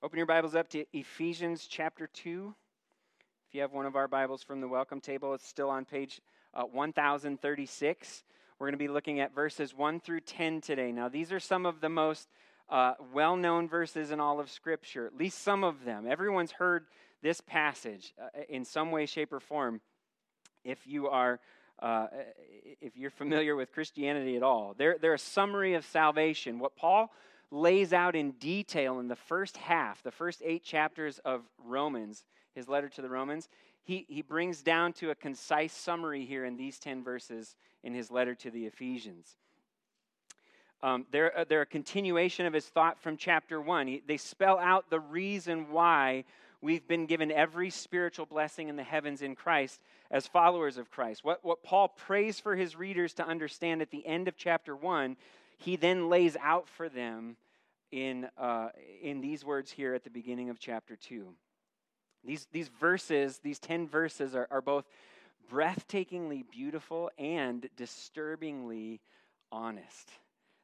Open your Bibles up to Ephesians chapter 2. If you have one of our Bibles from the welcome table, it's still on page uh, 1036. We're going to be looking at verses 1 through 10 today. Now, these are some of the most uh, well known verses in all of Scripture, at least some of them. Everyone's heard this passage uh, in some way, shape, or form if you are. Uh, if you're familiar with Christianity at all, they're, they're a summary of salvation. What Paul lays out in detail in the first half, the first eight chapters of Romans, his letter to the Romans, he, he brings down to a concise summary here in these 10 verses in his letter to the Ephesians. Um, they're, uh, they're a continuation of his thought from chapter 1. He, they spell out the reason why we've been given every spiritual blessing in the heavens in Christ as followers of Christ. What, what Paul prays for his readers to understand at the end of chapter 1 he then lays out for them in, uh, in these words here at the beginning of chapter 2. These, these verses, these 10 verses, are, are both breathtakingly beautiful and disturbingly honest.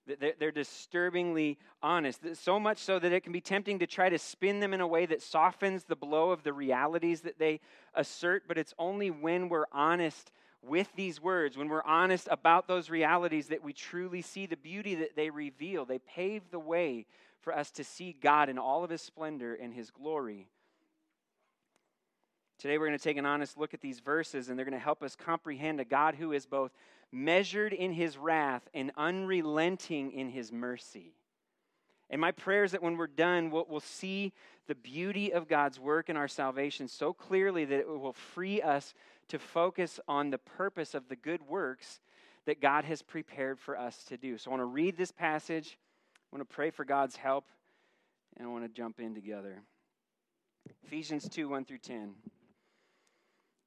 They're, they're disturbingly honest, so much so that it can be tempting to try to spin them in a way that softens the blow of the realities that they assert, but it's only when we're honest with these words, when we're honest about those realities, that we truly see the beauty that they reveal. They pave the way for us to see God in all of his splendor and his glory. Today, we're going to take an honest look at these verses, and they're going to help us comprehend a God who is both measured in his wrath and unrelenting in his mercy. And my prayer is that when we're done, we'll, we'll, see the beauty of God's work in our salvation so clearly that it will free us to focus on the purpose of the good works that God has prepared for us to do. So I want to read this passage, I want to pray for God's help, and I want to jump in together. Ephesians 2 1 through 10.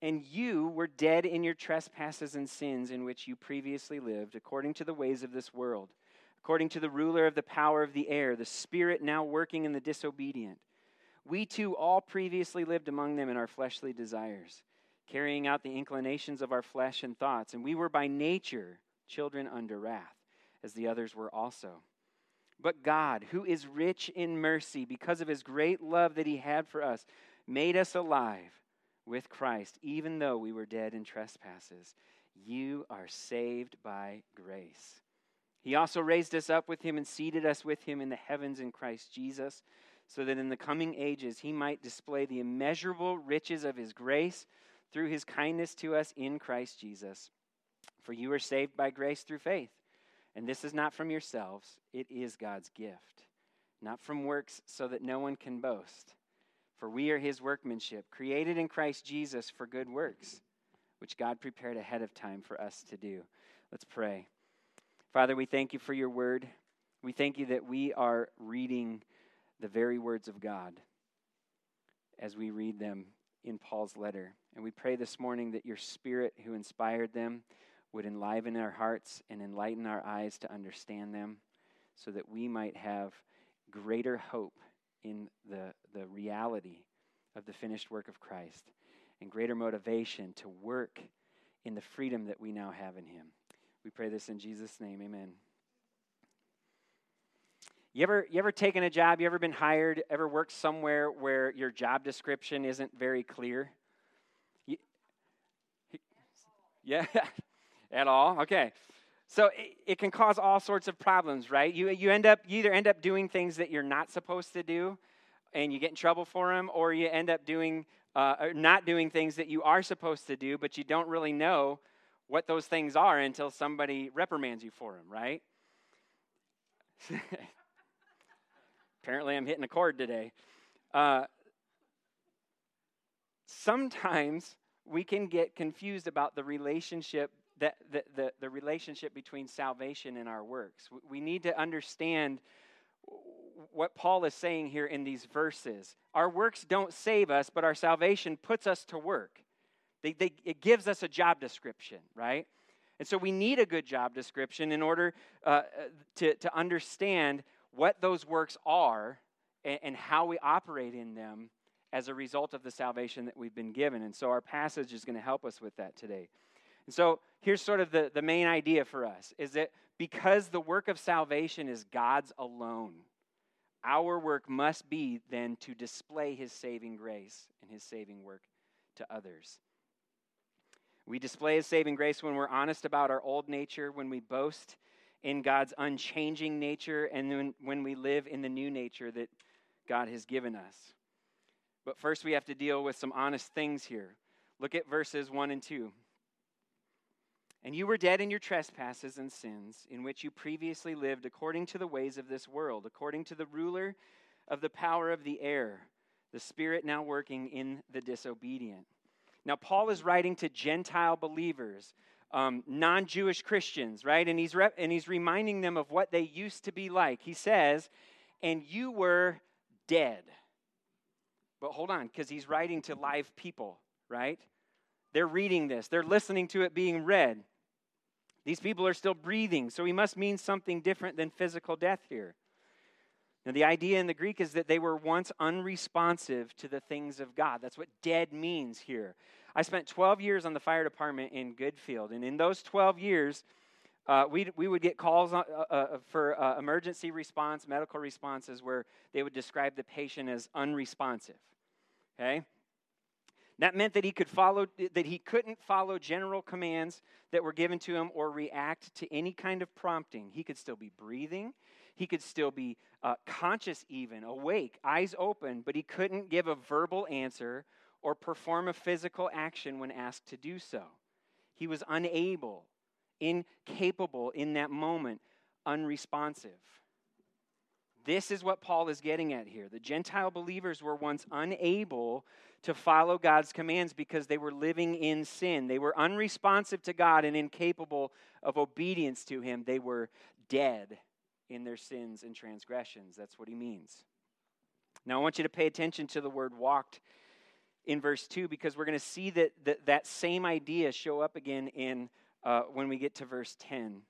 And you were dead in your trespasses and sins in which you previously lived, according to the ways of this world, according to the ruler of the power of the air, the spirit now working in the disobedient. We too all previously lived among them in our fleshly desires carrying out the inclinations of our flesh and thoughts. And we were by nature children under wrath, as the others were also. But God, who is rich in mercy, because of his great love that he had for us, made us alive with Christ, even though we were dead in trespasses. You are saved by grace. He also raised us up with him and seated us with him in the heavens in Christ Jesus, so that in the coming ages he might display the immeasurable riches of his grace through his kindness to us in Christ Jesus. For you are saved by grace through faith. And this is not from yourselves, it is God's gift, not from works, so that no one can boast. For we are his workmanship, created in Christ Jesus for good works, which God prepared ahead of time for us to do. Let's pray. Father, we thank you for your word. We thank you that we are reading the very words of God as we read them in Paul's letter. And we pray this morning that your spirit who inspired them would enliven our hearts and enlighten our eyes to understand them so that we might have greater hope in the, the reality of the finished work of Christ and greater motivation to work in the freedom that we now have in Him. We pray this in Jesus' name. Amen. You ever, you ever taken a job? You ever been hired? Ever worked somewhere where your job description isn't very clear? You, yeah, at all? Okay. So it, it, can cause all sorts of problems, right? You, you end up, you either end up doing things that you're not supposed to do and you get in trouble for them, or you end up doing, uh, not doing things that you are supposed to do, but you don't really know what those things are until somebody reprimands you for them, right? Apparently, I'm hitting a chord today. Uh, sometimes we can get confused about the relationship that the, the, the relationship between salvation and our works. We need to understand what Paul is saying here in these verses. Our works don't save us, but our salvation puts us to work. They, they, it gives us a job description, right? And so we need a good job description in order uh, to, to understand what those works are and, and how we operate in them as a result of the salvation that we've been given. And so our passage is going to help us with that today. And so here's sort of the, the main idea for us is that because the work of salvation is God's alone, our work must be then to display his saving grace and his saving work to others. We display his saving grace when we're honest about our old nature, when we boast in God's unchanging nature, and then when we live in the new nature that God has given us. But first, we have to deal with some honest things here. Look at verses 1 and 2. And you were dead in your trespasses and sins, in which you previously lived according to the ways of this world, according to the ruler of the power of the air, the spirit now working in the disobedient. Now, Paul is writing to Gentile believers, um, non Jewish Christians, right? And he's, re- and he's reminding them of what they used to be like. He says, And you were dead. But hold on, because he's writing to live people, right? They're reading this, they're listening to it being read. These people are still breathing, so he must mean something different than physical death here. Now, the idea in the Greek is that they were once unresponsive to the things of God. That's what dead means here. I spent 12 years on the fire department in Goodfield, and in those 12 years, uh, we, we would get calls uh, uh, for uh, emergency response, medical responses, where they would describe the patient as unresponsive. Okay? That meant that he could follow that he couldn't follow general commands that were given to him or react to any kind of prompting. He could still be breathing, he could still be uh, conscious, even awake, eyes open, but he couldn't give a verbal answer or perform a physical action when asked to do so. He was unable, incapable in that moment, unresponsive. This is what Paul is getting at here. The Gentile believers were once unable to follow God's commands because they were living in sin. They were unresponsive to God and incapable of obedience to Him. They were dead in their sins and transgressions. That's what he means. Now, I want you to pay attention to the word walked in verse 2 because we're going to see that, that that same idea show up again in uh, when we get to verse 10.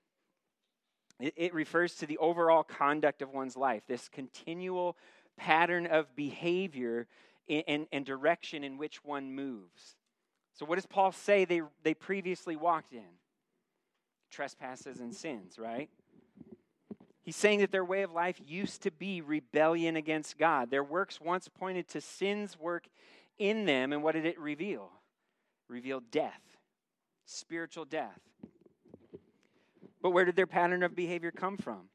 It, it refers to the overall conduct of one's life, this continual pattern of behavior and, and direction in which one moves. So, what does Paul say they, they previously walked in? Trespasses and sins, right? He's saying that their way of life used to be rebellion against God. Their works once pointed to sin's work in them, and what did it reveal? Revealed death, spiritual death. But where did their pattern of behavior come from?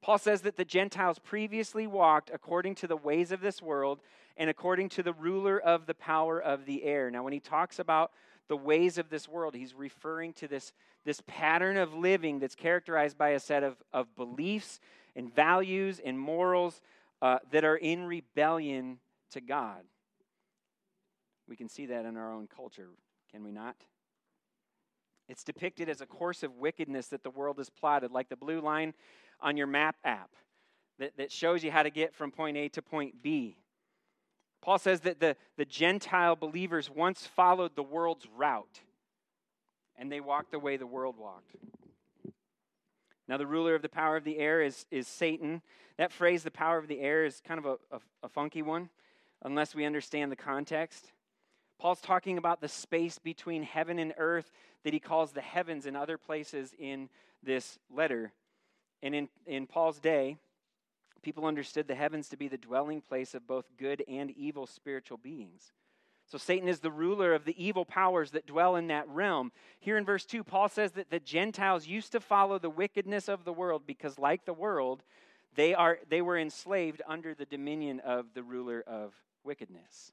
Paul says that the Gentiles previously walked according to the ways of this world and according to the ruler of the power of the air. Now, when he talks about the ways of this world, he's referring to this, this pattern of living that's characterized by a set of, of beliefs and values and morals uh, that are in rebellion to God. We can see that in our own culture, can we not? It's depicted as a course of wickedness that the world has plotted, like the blue line on your map app that, that shows you how to get from point A to point B. Paul says that the, the Gentile believers once followed the world's route, and they walked the way the world walked. Now, the ruler of the power of the air is, is Satan. That phrase, the power of the air, is kind of a, a, a funky one, unless we understand the context. Paul's talking about the space between heaven and earth that he calls the heavens in other places in this letter. And in, in Paul's day, people understood the heavens to be the dwelling place of both good and evil spiritual beings. So Satan is the ruler of the evil powers that dwell in that realm. Here in verse 2, Paul says that the Gentiles used to follow the wickedness of the world because, like the world, they, are, they were enslaved under the dominion of the ruler of wickedness.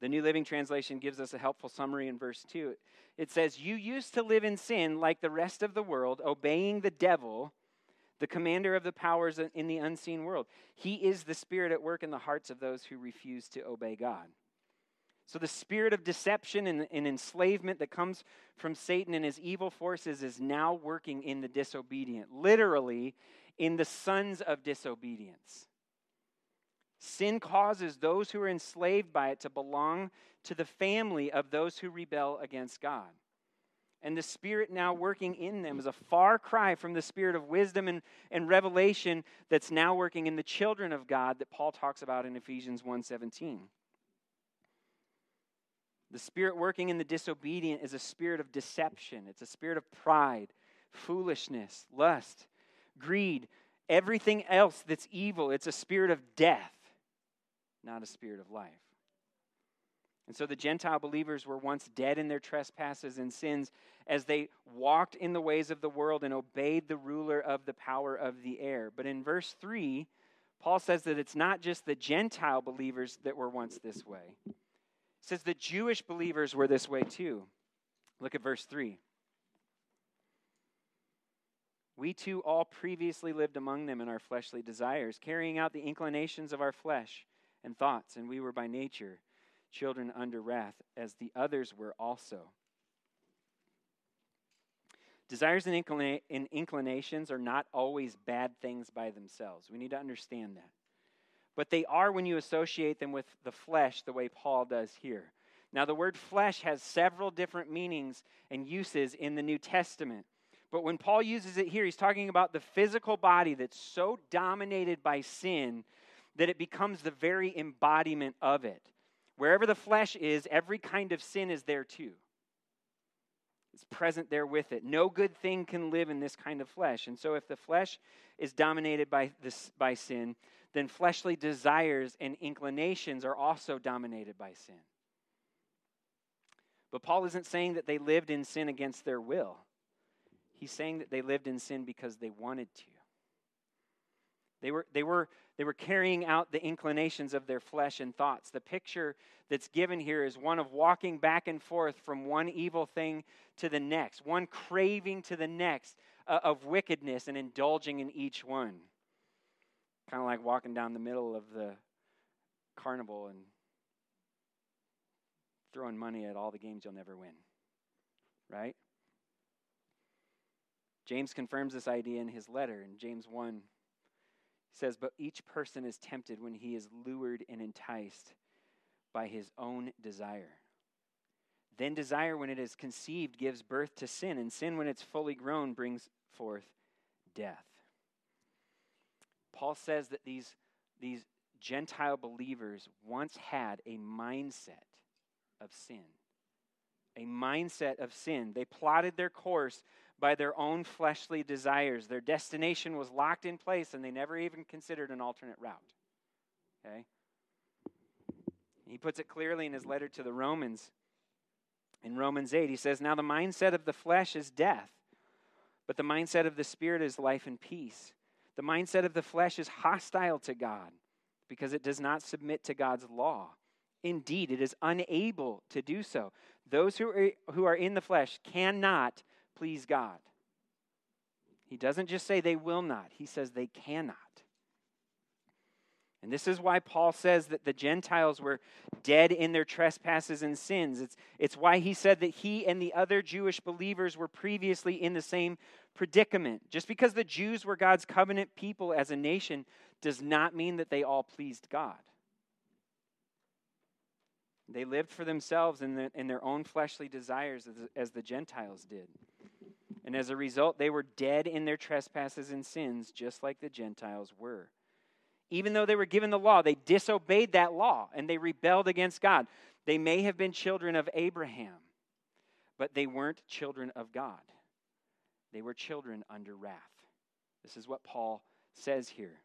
The New Living Translation gives us a helpful summary in verse 2. It says, You used to live in sin like the rest of the world, obeying the devil, the commander of the powers in the unseen world. He is the spirit at work in the hearts of those who refuse to obey God. So, the spirit of deception and, and, enslavement that comes from Satan and his evil forces is now working in the disobedient, literally, in the sons of disobedience. Sin causes those who are enslaved by it to belong to the family of those who rebel against God. And the Spirit now working in them is a far cry from the Spirit of wisdom and, and revelation that's now working in the children of God that Paul talks about in Ephesians 1:17. The spirit working in the disobedient is a spirit of deception. It's a spirit of pride, foolishness, lust, greed, everything else that's evil. It's a spirit of death, not a spirit of life. And so the Gentile believers were once dead in their trespasses and sins as they walked in the ways of the world and obeyed the ruler of the power of the air. But in verse 3, Paul says that it's not just the Gentile believers that were once this way. He says the Jewish believers were this way too. Look at verse 3. We too all previously lived among them in our fleshly desires, carrying out the inclinations of our flesh and thoughts, and we were by nature children under wrath, as the others were also. Desires and, inclina- and, inclinations are not always bad things by themselves. We need to understand that. But they are when you associate them with the flesh, the way Paul does here. Now, the word flesh has several different meanings and uses in the New Testament. But when Paul uses it here, he's talking about the physical body that's so dominated by sin that it becomes the very embodiment of it. Wherever the flesh is, every kind of sin is there too. It's present there with it. No good thing can live in this kind of flesh. And so, if the flesh is dominated by, this, by sin, then fleshly desires and inclinations are also dominated by sin. But Paul isn't saying that they lived in sin against their will. He's saying that they lived in sin because they wanted to. They were, they, were, they were carrying out the inclinations of their flesh and thoughts. The picture that's given here is one of walking back and forth from one evil thing to the next, one craving to the next uh, of wickedness and indulging in each one. Kind of like walking down the middle of the carnival and throwing money at all the games you'll never win. Right? James confirms this idea in his letter in James 1 he says, But each person is tempted when he is lured and enticed by his own desire. Then desire, when it is conceived, gives birth to sin, and sin, when it's fully grown, brings forth death. Paul says that these, these Gentile believers once had a mindset of sin. A mindset of sin. They plotted their course by their own fleshly desires. Their destination was locked in place and they never even considered an alternate route. Okay? He puts it clearly in his letter to the Romans. In Romans 8, he says, Now the mindset of the flesh is death, but the mindset of the spirit is life and peace. The mindset of the flesh is hostile to God because it does not submit to God's law. Indeed, it is unable to do so. Those who are, who are in the flesh cannot please God. He doesn't just say they will not, he says they cannot. And this is why Paul says that the Gentiles were dead in their trespasses and sins. It's, it's why he said that he and the other Jewish believers were previously in the same predicament. Just because the Jews were God's covenant people as a nation does not mean that they all pleased God. They lived for themselves in, the, in their own fleshly desires as, as the Gentiles did. And as a result, they were dead in their trespasses and sins, just like the Gentiles were. Even though they were given the law, they disobeyed that law and they rebelled against God. They may have been children of Abraham, but they weren't children of God. They were children under wrath. This is what Paul says here.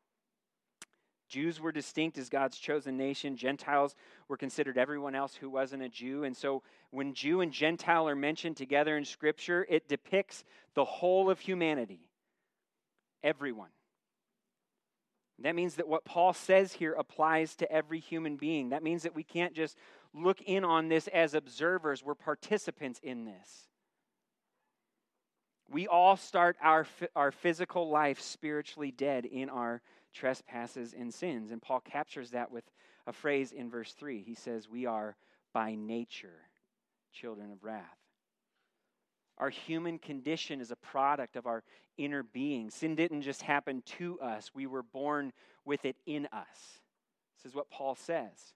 Jews were distinct as God's chosen nation. Gentiles were considered everyone else who wasn't a Jew. And so when Jew and Gentile are mentioned together in Scripture, it depicts the whole of humanity, everyone. That means that what Paul says here applies to every human being. That means that we can't just look in on this as observers, we're participants in this. We all start our, our physical life spiritually dead in our trespasses and sins. And Paul captures that with a phrase in verse 3. He says, We are by nature children of wrath. Our human condition is a product of our inner being. Sin didn't just happen to us, we were born with it in us. This is what Paul says.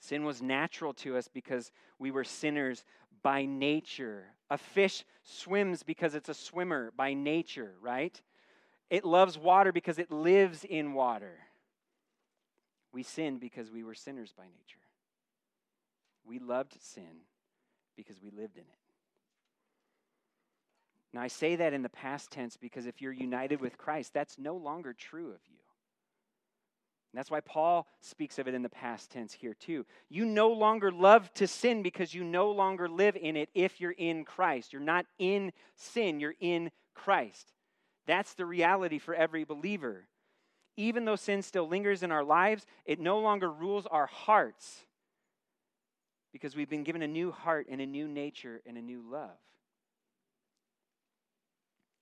Sin was natural to us because we were sinners by nature. A fish swims because it's a swimmer by nature, right? It loves water because it lives in water. We sinned because we were sinners by nature. We loved sin because we lived in it. Now, I say that in the past tense because if you're united with Christ, that's no longer true of you. And that's why Paul speaks of it in the past tense here, too. You no longer love to sin because you no longer live in it if you're in Christ. You're not in sin, you're in Christ. That's the reality for every believer. Even though sin still lingers in our lives, it no longer rules our hearts because we've been given a new heart and a new nature and a new love.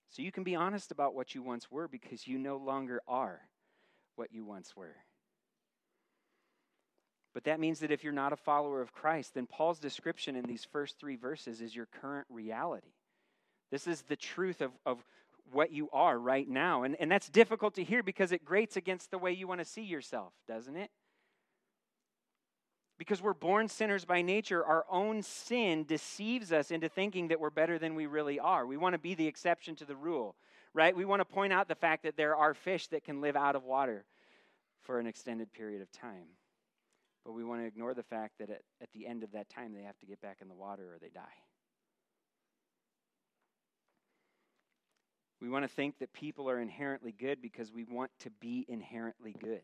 So you can be honest about what you once were because you no longer are what you once were. But that means that if you're not a follower of Christ, then Paul's description in these first three verses is your current reality. This is the truth of, of what you are right now. And, and that's difficult to hear because it grates against the way you want to see yourself, doesn't it? Because we're born sinners by nature, our own sin deceives us into thinking that we're better than we really are. We want to be the exception to the rule, right? We want to point out the fact that there are fish that can live out of water for an extended period of time. But we want to ignore the fact that at, at the end of that time, they have to get back in the water or they die. We want to think that people are inherently good because we want to be inherently good.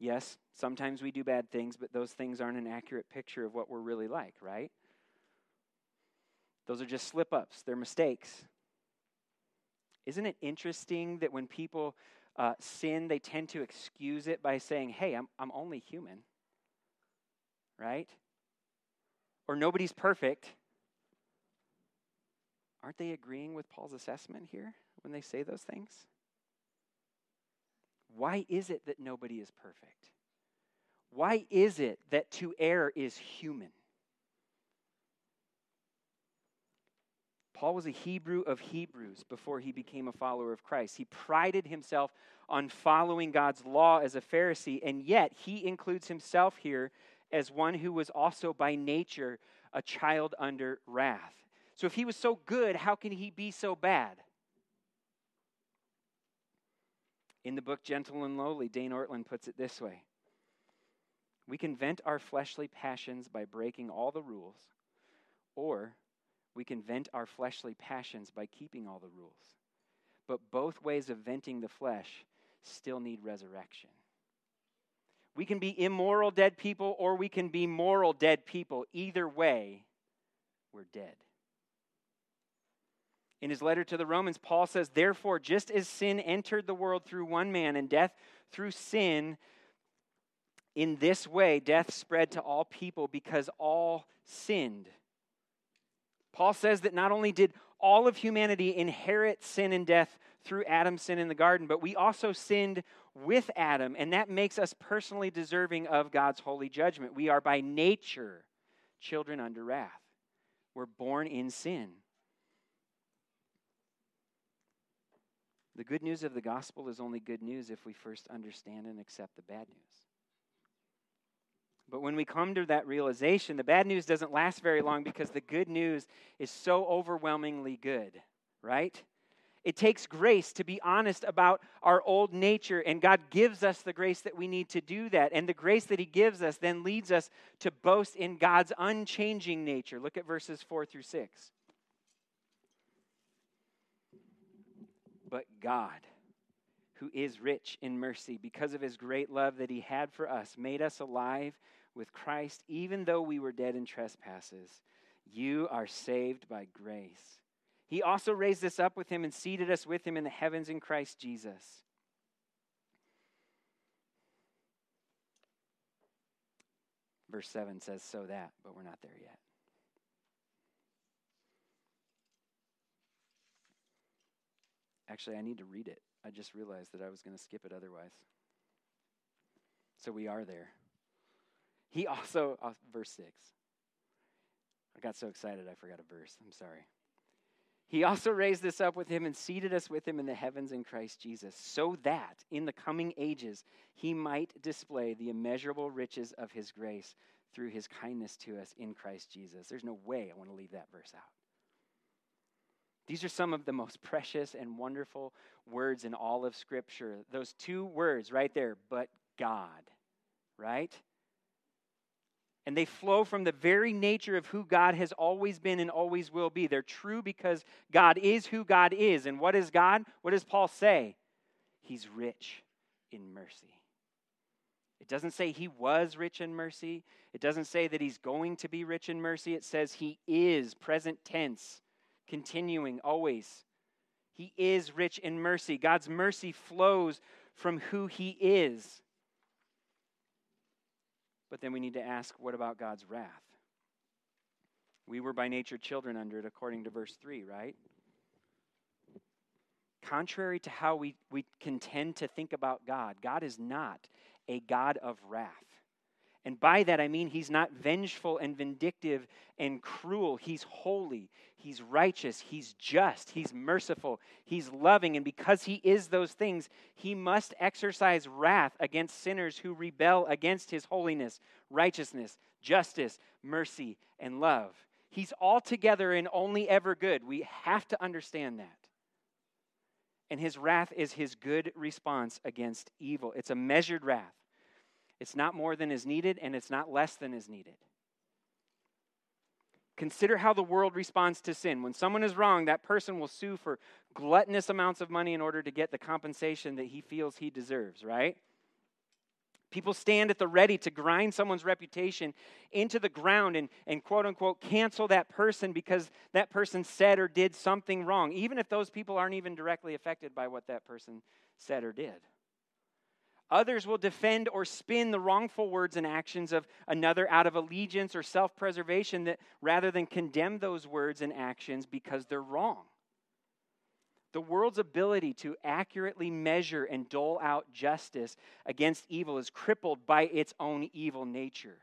Yes, sometimes we do bad things, but those things aren't an accurate picture of what we're really like, right? Those are just slip ups, they're mistakes. Isn't it interesting that when people uh, sin, they tend to excuse it by saying, hey, I'm, I'm only human, right? Or nobody's perfect. Aren't they agreeing with Paul's assessment here when they say those things? Why is it that nobody is perfect? Why is it that to err is human? Paul was a Hebrew of Hebrews before he became a follower of Christ. He prided himself on following God's law as a Pharisee, and yet he includes himself here as one who was also by nature a child under wrath. So if he was so good, how can he be so bad? In the book Gentle and Lowly, Dane Ortlund puts it this way We can vent our fleshly passions by breaking all the rules, or we can vent our fleshly passions by keeping all the rules. But both ways of venting the flesh still need resurrection. We can be immoral dead people or we can be moral dead people. Either way, we're dead. In his letter to the Romans, Paul says, Therefore, just as sin entered the world through one man and death through sin, in this way death spread to all people because all sinned. Paul says that not only did all of humanity inherit sin and death through Adam's sin in the garden, but we also sinned with Adam, and that makes us personally deserving of God's holy judgment. We are by nature children under wrath. We're born in sin. The good news of the gospel is only good news if we first understand and accept the bad news. But when we come to that realization, the bad news doesn't last very long because the good news is so overwhelmingly good, right? It takes grace to be honest about our old nature, and God gives us the grace that we need to do that. And the grace that He gives us then leads us to boast in God's unchanging nature. Look at verses 4 through 6. But God, who is rich in mercy, because of His great love that He had for us, made us alive with Christ, even though we were dead in trespasses. You are saved by grace. He also raised us up with him and seated us with him in the heavens in Christ Jesus. Verse 7 says, so that, but we're not there yet. Actually, I need to read it. I just realized that I was going to skip it otherwise. So we are there. He also, uh, verse 6. I got so excited I forgot a verse. I'm sorry. He also raised us up with him and seated us with him in the heavens in Christ Jesus, so that in the coming ages he might display the immeasurable riches of his grace through his kindness to us in Christ Jesus. There's no way I want to leave that verse out. These are some of the most precious and wonderful words in all of Scripture. Those two words right there, but God, right? And they flow from the very nature of who God has always been and always will be. They're true because God is who God is. And what is God? What does Paul say? He's rich in mercy. It doesn't say he was rich in mercy. It doesn't say that he's going to be rich in mercy. It says he is, present tense, continuing always. He is rich in mercy. God's mercy flows from who he is. But then we need to ask what about God's wrath? We were by nature children under it, according to verse 3, right? Contrary to how we, we can tend to think about God, God is not a God of wrath. And by that I mean he's not vengeful and vindictive and cruel. He's holy, he's righteous, he's just, he's merciful, he's loving. And because he is those things, he must exercise wrath against sinners who rebel against his holiness, righteousness, justice, mercy, and love. He's altogether and only ever good. We have to understand that. And his wrath is his good response against evil. It's a measured wrath. It's not more than is needed, and it's not less than is needed. Consider how the world responds to sin. When someone is wrong, that person will sue for gluttonous amounts of money in order to get the compensation that he feels he deserves, right? People stand at the ready to grind someone's reputation into the ground and, and quote unquote cancel that person because that person said or did something wrong, even if those people aren't even directly affected by what that person said or did. Others will defend or spin the wrongful words and actions of another out of allegiance or self preservation that rather than condemn those words and actions because they're wrong. The world's ability to accurately measure and dole out justice against evil is crippled by its own evil nature.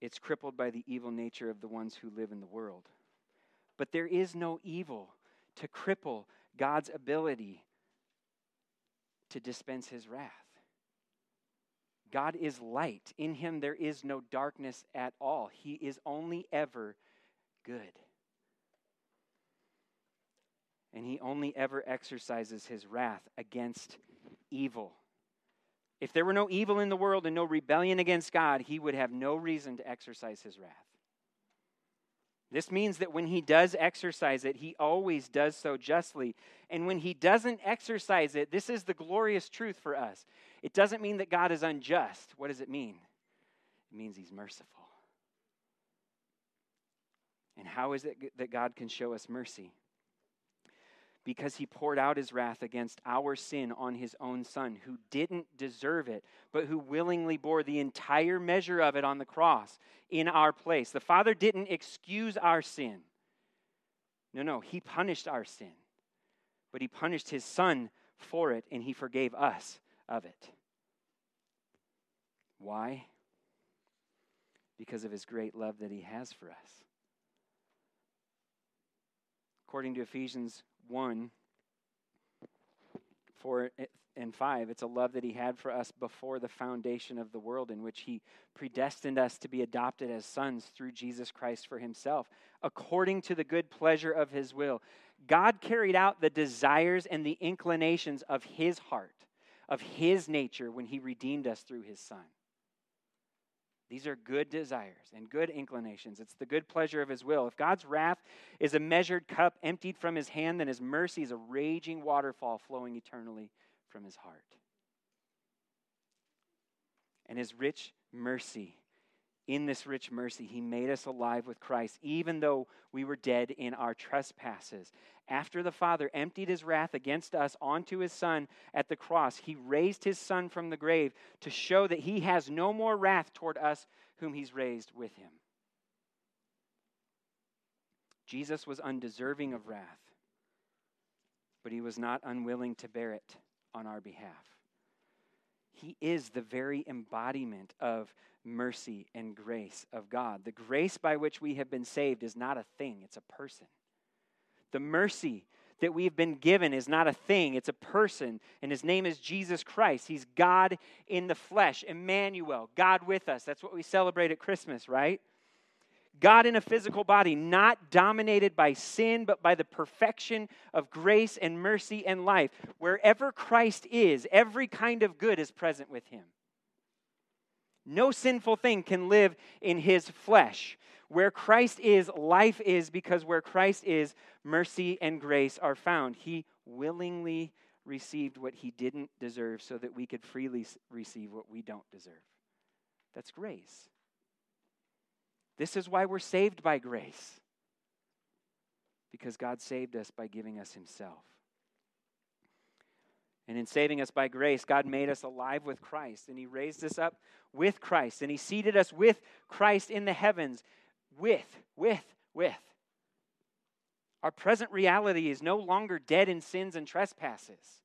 It's crippled by the evil nature of the ones who live in the world. But there is no evil to cripple God's ability to dispense his wrath. God is light. In him there is no darkness at all. He is only ever good. And he only ever exercises his wrath against evil. If there were no evil in the world and no rebellion against God, he would have no reason to exercise his wrath. This means that when he does exercise it, he always does so justly. And when he doesn't exercise it, this is the glorious truth for us. It doesn't mean that God is unjust. What does it mean? It means he's merciful. And how is it that God can show us mercy? Because he poured out his wrath against our sin on his own son, who didn't deserve it, but who willingly bore the entire measure of it on the cross in our place. The Father didn't excuse our sin. No, no, he punished our sin, but he punished his son for it, and he forgave us of it. Why? Because of his great love that he has for us. According to Ephesians 1 4 and 5. It's a love that he had for us before the foundation of the world, in which he predestined us to be adopted as sons through Jesus Christ for himself, according to the good pleasure of his will. God carried out the desires and the inclinations of his heart, of his nature, when he redeemed us through his son. These are good desires and good inclinations. It's the good pleasure of his will. If God's wrath is a measured cup emptied from his hand, then his mercy is a raging waterfall flowing eternally from his heart. And his rich mercy, in this rich mercy, he made us alive with Christ, even though we were dead in our trespasses. After the Father emptied his wrath against us onto his Son at the cross, he raised his Son from the grave to show that he has no more wrath toward us whom he's raised with him. Jesus was undeserving of wrath, but he was not unwilling to bear it on our behalf. He is the very embodiment of mercy and grace of God. The grace by which we have been saved is not a thing, it's a person. The mercy that we've been given is not a thing, it's a person, and his name is Jesus Christ. He's God in the flesh, Emmanuel, God with us. That's what we celebrate at Christmas, right? God in a physical body, not dominated by sin, but by the perfection of grace and mercy and life. Wherever Christ is, every kind of good is present with him. No sinful thing can live in his flesh. Where Christ is, life is, because where Christ is, mercy and grace are found. He willingly received what he didn't deserve so that we could freely receive what we don't deserve. That's grace. This is why we're saved by grace, because God saved us by giving us himself. And in saving us by grace, God made us alive with Christ, and He raised us up with Christ, and He seated us with Christ in the heavens. With, with, with. Our present reality is no longer dead in sins and trespasses.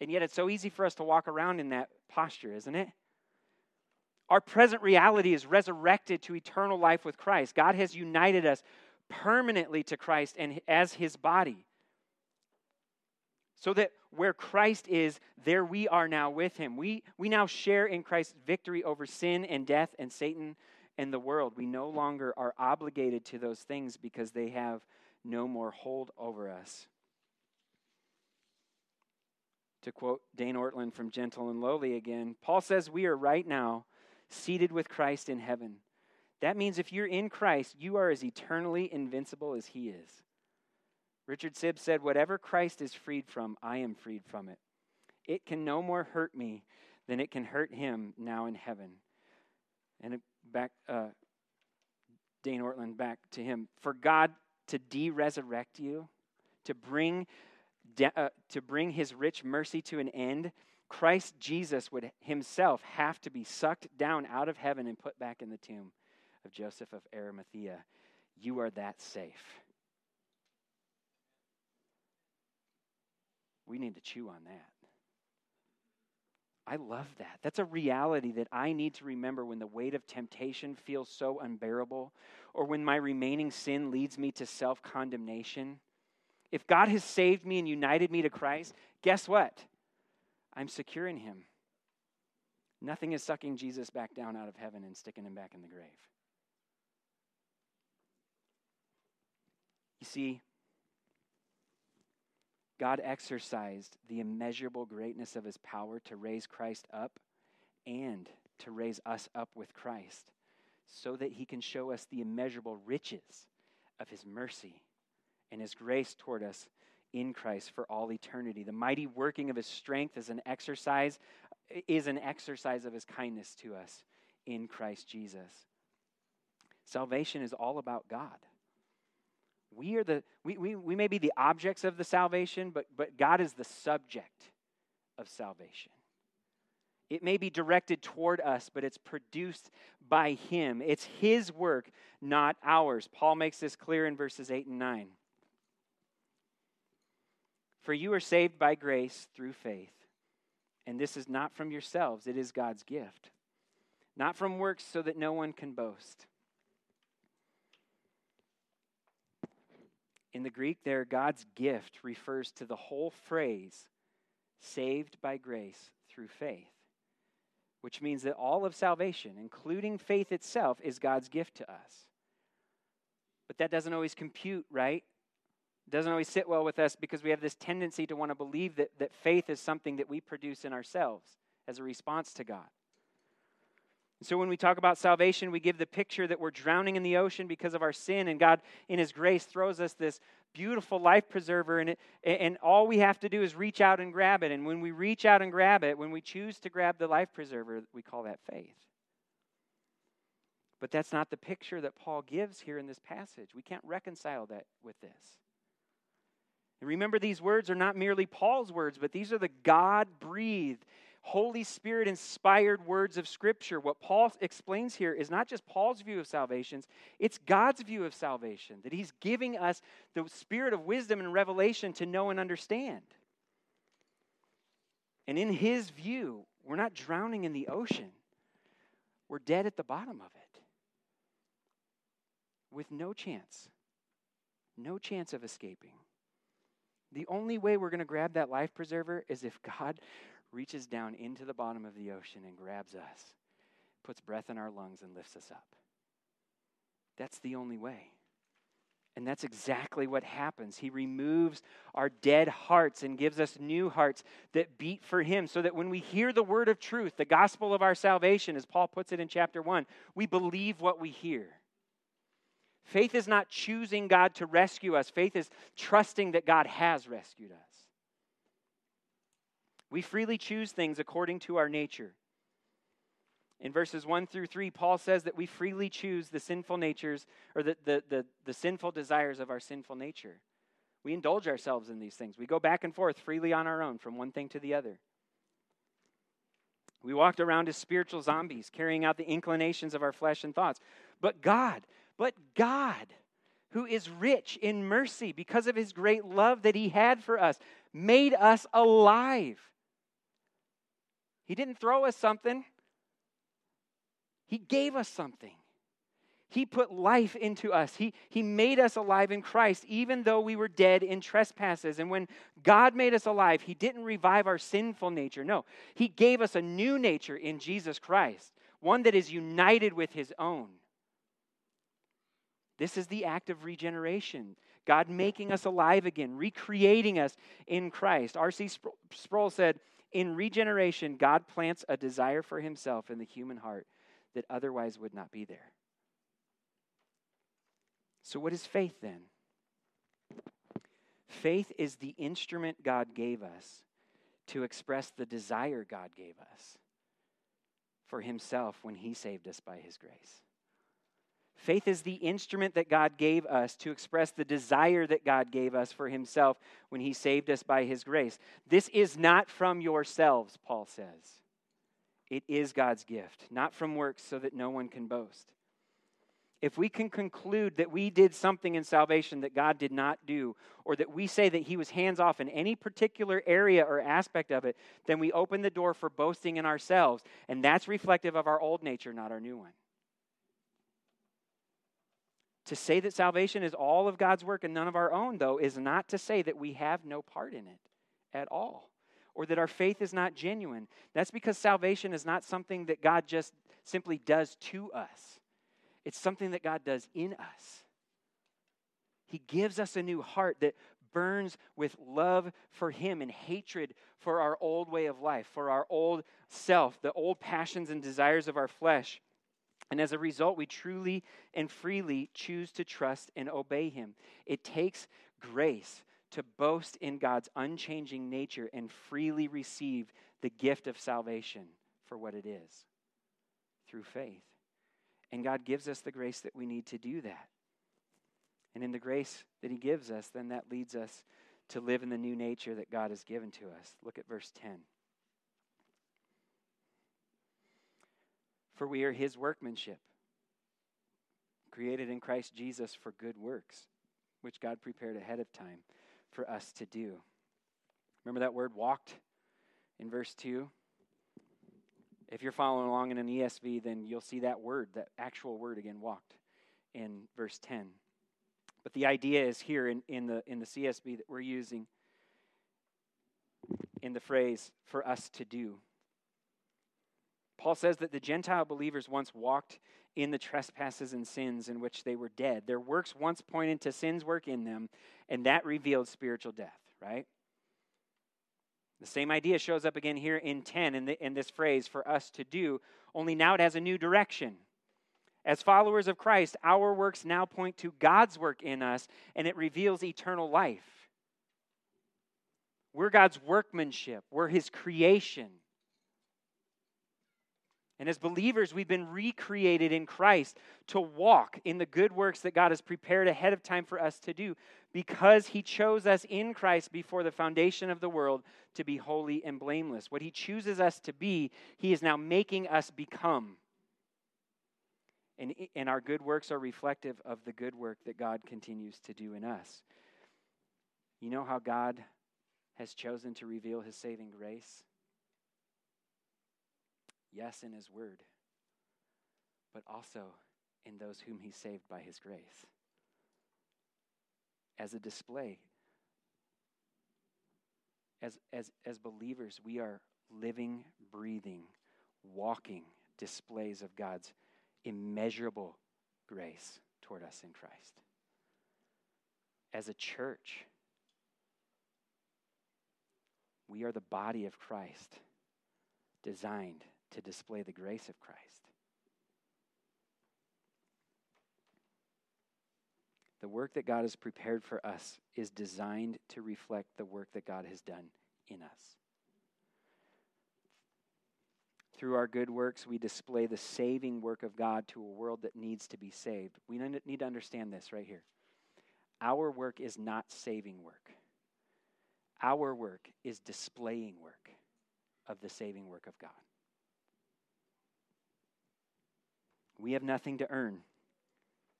And yet, it's so easy for us to walk around in that posture, isn't it? Our present reality is resurrected to eternal life with Christ. God has united us permanently to Christ and as His body. So that where Christ is, there we are now with him. We, we now share in Christ's victory over sin and death and Satan and the world. We no longer are obligated to those things because they have no more hold over us. To quote Dane Ortlund from Gentle and Lowly again, Paul says, We are right now seated with Christ in heaven. That means if you're in Christ, you are as eternally invincible as he is. Richard Sibbes said, Whatever Christ is freed from, I am freed from it. It can no more hurt me than it can hurt him now in heaven. And back, uh, Dane Ortlund, back to him. For God to de resurrect you, to bring, de- uh, to bring his rich mercy to an end, Christ Jesus would himself have to be sucked down out of heaven and put back in the tomb of Joseph of Arimathea. You are that safe. We need to chew on that. I love that. That's a reality that I need to remember when the weight of temptation feels so unbearable or when my remaining sin leads me to self condemnation. If God has saved me and united me to Christ, guess what? I'm secure in Him. Nothing is sucking Jesus back down out of heaven and sticking him back in the grave. You see, God exercised the immeasurable greatness of his power to raise Christ up and to raise us up with Christ so that he can show us the immeasurable riches of his mercy and his grace toward us in Christ for all eternity. The mighty working of his strength is an exercise is an exercise of his kindness to us in Christ Jesus. Salvation is all about God. We are the we, we, we may be the objects of the salvation, but, but God is the subject of salvation. It may be directed toward us, but it's produced by Him. It's His work, not ours. Paul makes this clear in verses 8 and 9. For you are saved by grace through faith, and this is not from yourselves, it is God's gift, not from works so that no one can boast. In the Greek, there, God's gift refers to the whole phrase, saved by grace through faith, which means that all of salvation, including faith itself, is God's gift to us. But that doesn't always compute, right? Doesn't always sit well with us because we have this tendency to want to believe that, that faith is something that we produce in ourselves as a response to God. So when we talk about salvation, we give the picture that we're drowning in the ocean because of our sin, and God, in His grace, throws us this beautiful life preserver, and, it, and all we have to do is reach out and grab it. And when we reach out and grab it, when we choose to grab the life preserver, we call that faith. But that's not the picture that Paul gives here in this passage. We can't reconcile that with this. And remember, these words are not merely Paul's words, but these are the God breathed, Holy Spirit inspired words of Scripture. What Paul explains here is not just Paul's view of salvation, it's God's view of salvation, that he's giving us the spirit of wisdom and revelation to know and understand. And in his view, we're not drowning in the ocean, we're dead at the bottom of it with no chance, no chance of escaping. The only way we're going to grab that life preserver is if God reaches down into the bottom of the ocean and grabs us, puts breath in our lungs, and lifts us up. That's the only way. And that's exactly what happens. He removes our dead hearts and gives us new hearts that beat for Him, so that when we hear the word of truth, the gospel of our salvation, as Paul puts it in chapter 1, we believe what we hear. Faith is not choosing God to rescue us, faith is trusting that God has rescued us. We freely choose things according to our nature. In verses 1 through 3, Paul says that we freely choose the sinful natures or the, the, the, the, sinful desires of our sinful nature. We indulge ourselves in these things. We go back and forth freely on our own from one thing to the other. We walked around as spiritual zombies, carrying out the inclinations of our flesh and thoughts. But God, but God, who is rich in mercy because of his great love that he had for us, made us alive. He didn't throw us something. He gave us something. He put life into us. He, he made us alive in Christ, even though we were dead in trespasses. And when God made us alive, He didn't revive our sinful nature. No, He gave us a new nature in Jesus Christ, one that is united with His own. This is the act of regeneration. God making us alive again, recreating us in Christ. R.C. Sproul said, In regeneration, God plants a desire for Himself in the human heart that otherwise would not be there. So, what is faith then? Faith is the instrument God gave us to express the desire God gave us for Himself when He saved us by His grace. Faith is the instrument that God gave us to express the desire that God gave us for Himself when He saved us by His grace. This is not from yourselves, Paul says. It is God's gift, not from works, so that no one can boast. If we can conclude that we did something in salvation that God did not do, or that we say that He was hands off in any particular area or aspect of it, then we open the door for boasting in ourselves. And that's reflective of our old nature, not our new one. To say that salvation is all of God's work and none of our own, though, is not to say that we have no part in it at all or that our faith is not genuine. That's because salvation is not something that God just simply does to us, it's something that God does in us. He gives us a new heart that burns with love for Him and hatred for our old way of life, for our old self, the old passions and desires of our flesh. And as a result, we truly and freely choose to trust and obey Him. It takes grace to boast in God's unchanging nature and freely receive the gift of salvation for what it is through faith. And God gives us the grace that we need to do that. And in the grace that He gives us, then that leads us to live in the new nature that God has given to us. Look at verse 10. For we are His workmanship, created in Christ Jesus for good works, which God prepared ahead of time for us to do. Remember that word walked in verse 2? If you're following along in an ESV, then you'll see that word, that actual word again, walked, in verse 10. But the idea is here in, in, the, in the CSB that we're using in the phrase for us to do. Paul says that the Gentile believers once walked in the trespasses and sins in which they were dead. Their works once pointed to sin's work in them, and that revealed spiritual death, right? The same idea shows up again here in 10 in, the, in this phrase, for us to do, only now it has a new direction. As followers of Christ, our works now point to God's work in us, and it reveals eternal life. We're God's workmanship, we're His creation. And as believers, we've been recreated in Christ to walk in the good works that God has prepared ahead of time for us to do because He chose us in Christ before the foundation of the world to be holy and blameless. What He chooses us to be, He is now making us become. And, and our good works are reflective of the good work that God continues to do in us. You know how God has chosen to reveal His saving grace? Yes, in His Word, but also in those whom He saved by His grace. As a display, as, as, as believers, we are living, breathing, walking displays of God's immeasurable grace toward us in Christ. as a church. We are the body of Christ, designed to display the grace of Christ. The work that God has prepared for us is designed to reflect the work that God has done in us. Through our good works, we display the saving work of God to a world that needs to be saved. We need to understand this right here. Our work is not saving work, our work is displaying work of the saving work of God. We have nothing to earn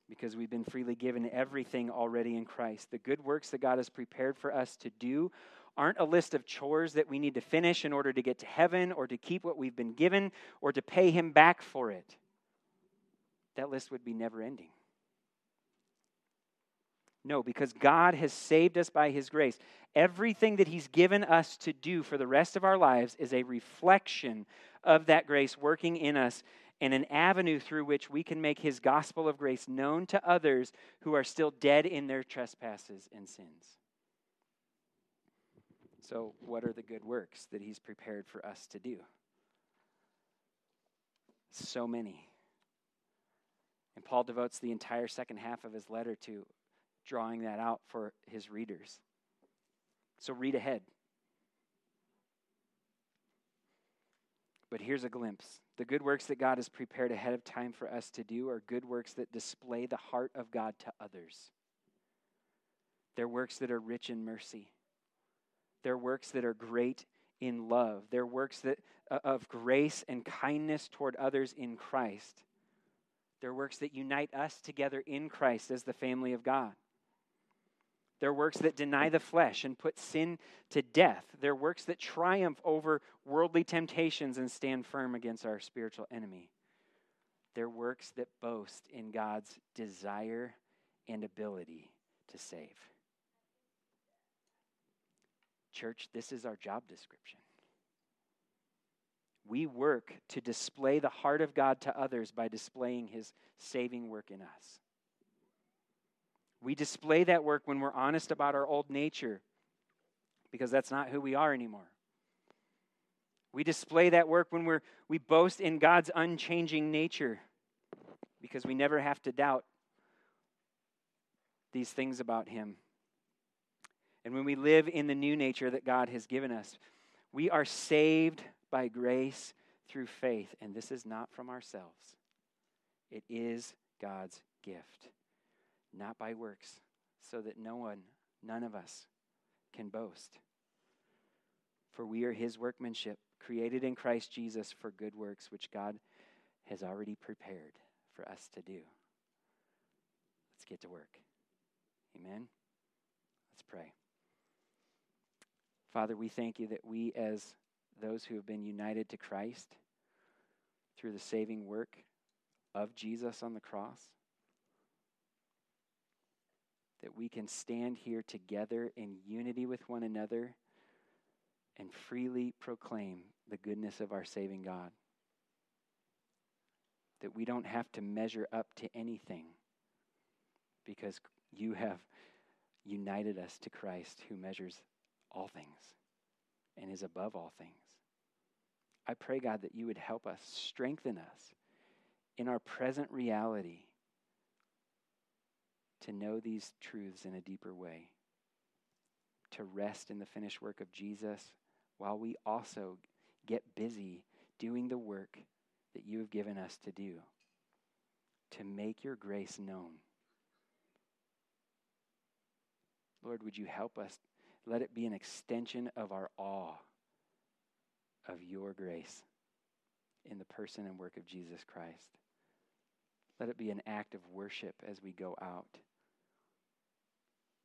because we've been freely given everything already in Christ. The good works that God has prepared for us to do aren't a list of chores that we need to finish in order to get to heaven or to keep what we've been given or to pay Him back for it. That list would be never ending. No, because God has saved us by His grace. Everything that He's given us to do for the rest of our lives is a reflection of that grace working in us and an avenue through which we can make His gospel of grace known to others who are still dead in their trespasses and sins. So, what are the good works that He's prepared for us to do? So many. And Paul devotes the entire second half of his letter to drawing that out for his readers. So, read ahead. But here's a glimpse. The good works that God has prepared ahead of time for us to do are good works that display the heart of God to others. They're works that are rich in mercy. They're works that are great in love. They're works that, uh, of grace and kindness toward others in Christ. They're works that unite us together in Christ as the family of God. They're works that deny the flesh and put sin to death. They're works that triumph over worldly temptations and stand firm against our spiritual enemy. They're works that boast in God's desire and ability to save. Church, this is our job description. We work to display the heart of God to others by displaying his saving work in us. We display that work when we're honest about our old nature because that's not who we are anymore. We display that work when we're, we boast in God's unchanging nature because we never have to doubt these things about Him. And when we live in the new nature that God has given us, we are saved by grace through faith. And this is not from ourselves, it is God's gift not by works, so that no one, none of us, can boast. For we are his workmanship, created in Christ Jesus for good works, which God has already prepared for us to do. Let's get to work. Amen. Let's pray. Father, we thank you that we, as those who have been united to Christ through the saving work of Jesus on the cross, that we can stand here together in unity with one another and freely proclaim the goodness of our saving God. That we don't have to measure up to anything because you have united us to Christ who measures all things and is above all things. I pray, God, that you would help us, strengthen us in our present reality to know these truths in a deeper way, to rest in the finished work of Jesus while we also get busy doing the work that you have given us to do, to make your grace known. Lord, would you help us? Let it be an extension of our awe of your grace in the person and work of Jesus Christ. Let it be an act of worship as we go out.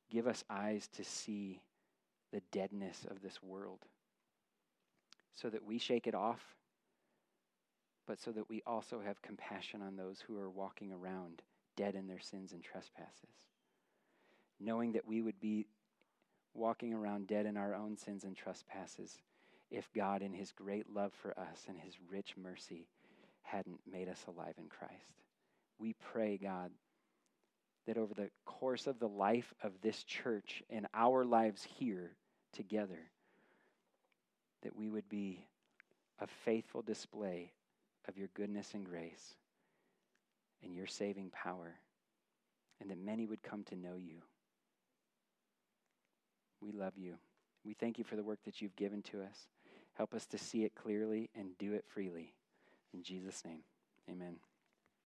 Give us eyes to see the deadness of this world so that we shake it off, but so that we also have compassion on those who are walking around dead in their sins and trespasses. Knowing that we would be walking around dead in our own sins and trespasses if God, in his great love for us and his rich mercy, hadn't made us alive in Christ. We pray, God, that over the course of the life of this church and our lives here together, that we would be a faithful display of your goodness and grace and your saving power, and that many would come to know you. We love you. We thank you for the work that you've given to us. Help us to see it clearly and do it freely. In Jesus' name, amen.